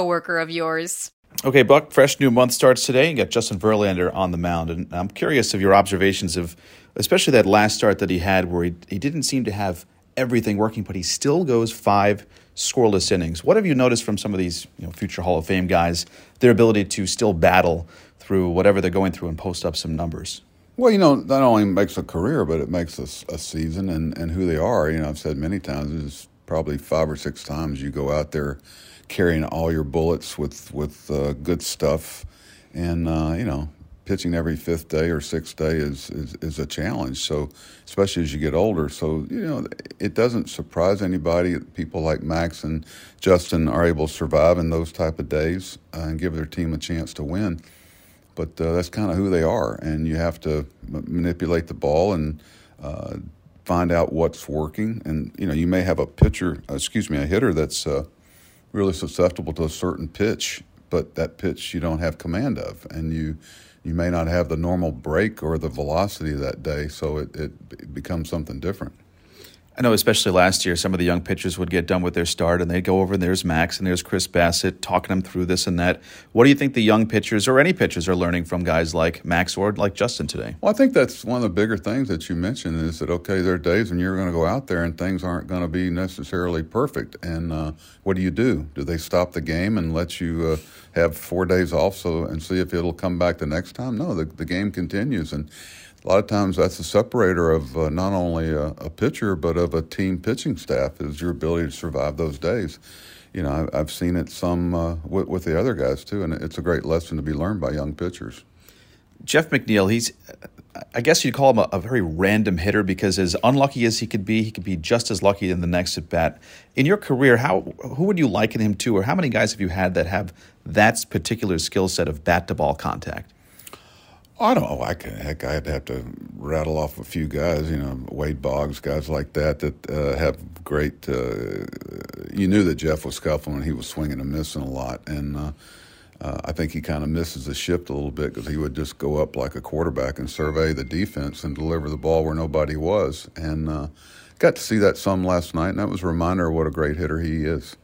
coworker of yours. Okay, Buck, fresh new month starts today. You got Justin Verlander on the mound. And I'm curious of your observations of especially that last start that he had where he, he didn't seem to have everything working, but he still goes five scoreless innings. What have you noticed from some of these you know, future Hall of Fame guys, their ability to still battle through whatever they're going through and post up some numbers? Well, you know, not only makes a career, but it makes a, a season and, and who they are. You know, I've said many times, there's probably five or six times you go out there – carrying all your bullets with with uh, good stuff, and uh, you know, pitching every fifth day or sixth day is, is is a challenge. So, especially as you get older, so you know, it doesn't surprise anybody. People like Max and Justin are able to survive in those type of days uh, and give their team a chance to win. But uh, that's kind of who they are, and you have to manipulate the ball and uh, find out what's working. And you know, you may have a pitcher, excuse me, a hitter that's uh, really susceptible to a certain pitch, but that pitch you don't have command of, and you you may not have the normal break or the velocity that day, so it, it becomes something different. I know, especially last year, some of the young pitchers would get done with their start and they'd go over and there's Max and there's Chris Bassitt talking them through this and that. What do you think the young pitchers or any pitchers are learning from guys like Max or like Justin today? Well, I think that's one of the bigger things that you mentioned is that, okay, there are days when you're going to go out there and things aren't going to be necessarily perfect. And uh, what do you do? Do they stop the game and let you uh, have four days off so and see if it'll come back the next time? No, the, the game continues. And a lot of times that's a separator of uh, not only a, a, pitcher but of a team pitching staff is your ability to survive those days. You know, I, have seen it some uh, with, with, the other guys too, and it's a great lesson to be learned by young pitchers. Jeff McNeil, he's, I guess you'd call him a, a very random hitter because as unlucky as he could be, he could be just as lucky in the next at bat. In your career, how who would you liken him to, or how many guys have you had that have that particular skill set of bat to ball contact? I don't know. I can, heck, I'd have to rattle off a few guys, you know, Wade Boggs, guys like that that uh, have great. Uh, you knew that Jeff was scuffling he was swinging and missing a lot, and uh, uh I think he kind of misses the shift a little bit because he would just go up like a quarterback and survey the defense and deliver the ball where nobody was, and uh, got to see that some last night, and that was a reminder of what a great hitter he is.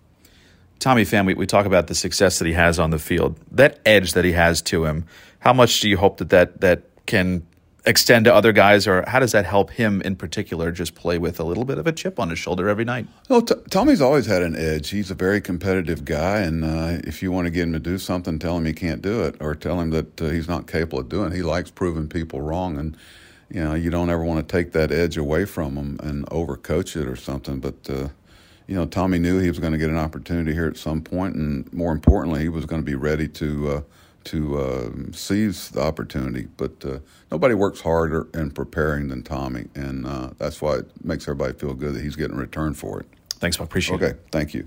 Tommy Pham, we, we talk about the success that he has on the field, that edge that he has to him. How much do you hope that that, that can extend to other guys, or how does that help him in particular just play with a little bit of a chip on his shoulder every night? Well, T- Tommy's always had an edge. He's a very competitive guy, and uh, if you want to get him to do something, tell him he can't do it, or tell him that uh, he's not capable of doing it. He likes proving people wrong, and you know you don't ever want to take that edge away from him and overcoach it or something. But uh, you know, Tommy knew he was going to get an opportunity here at some point, and more importantly, he was going to be ready to uh, to uh, seize the opportunity. But uh, nobody works harder in preparing than Tommy, and uh, that's why it makes everybody feel good that he's getting a return for it. Thanks, I appreciate okay, it. Okay, thank you.